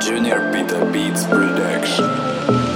Junior Peter Beats Production.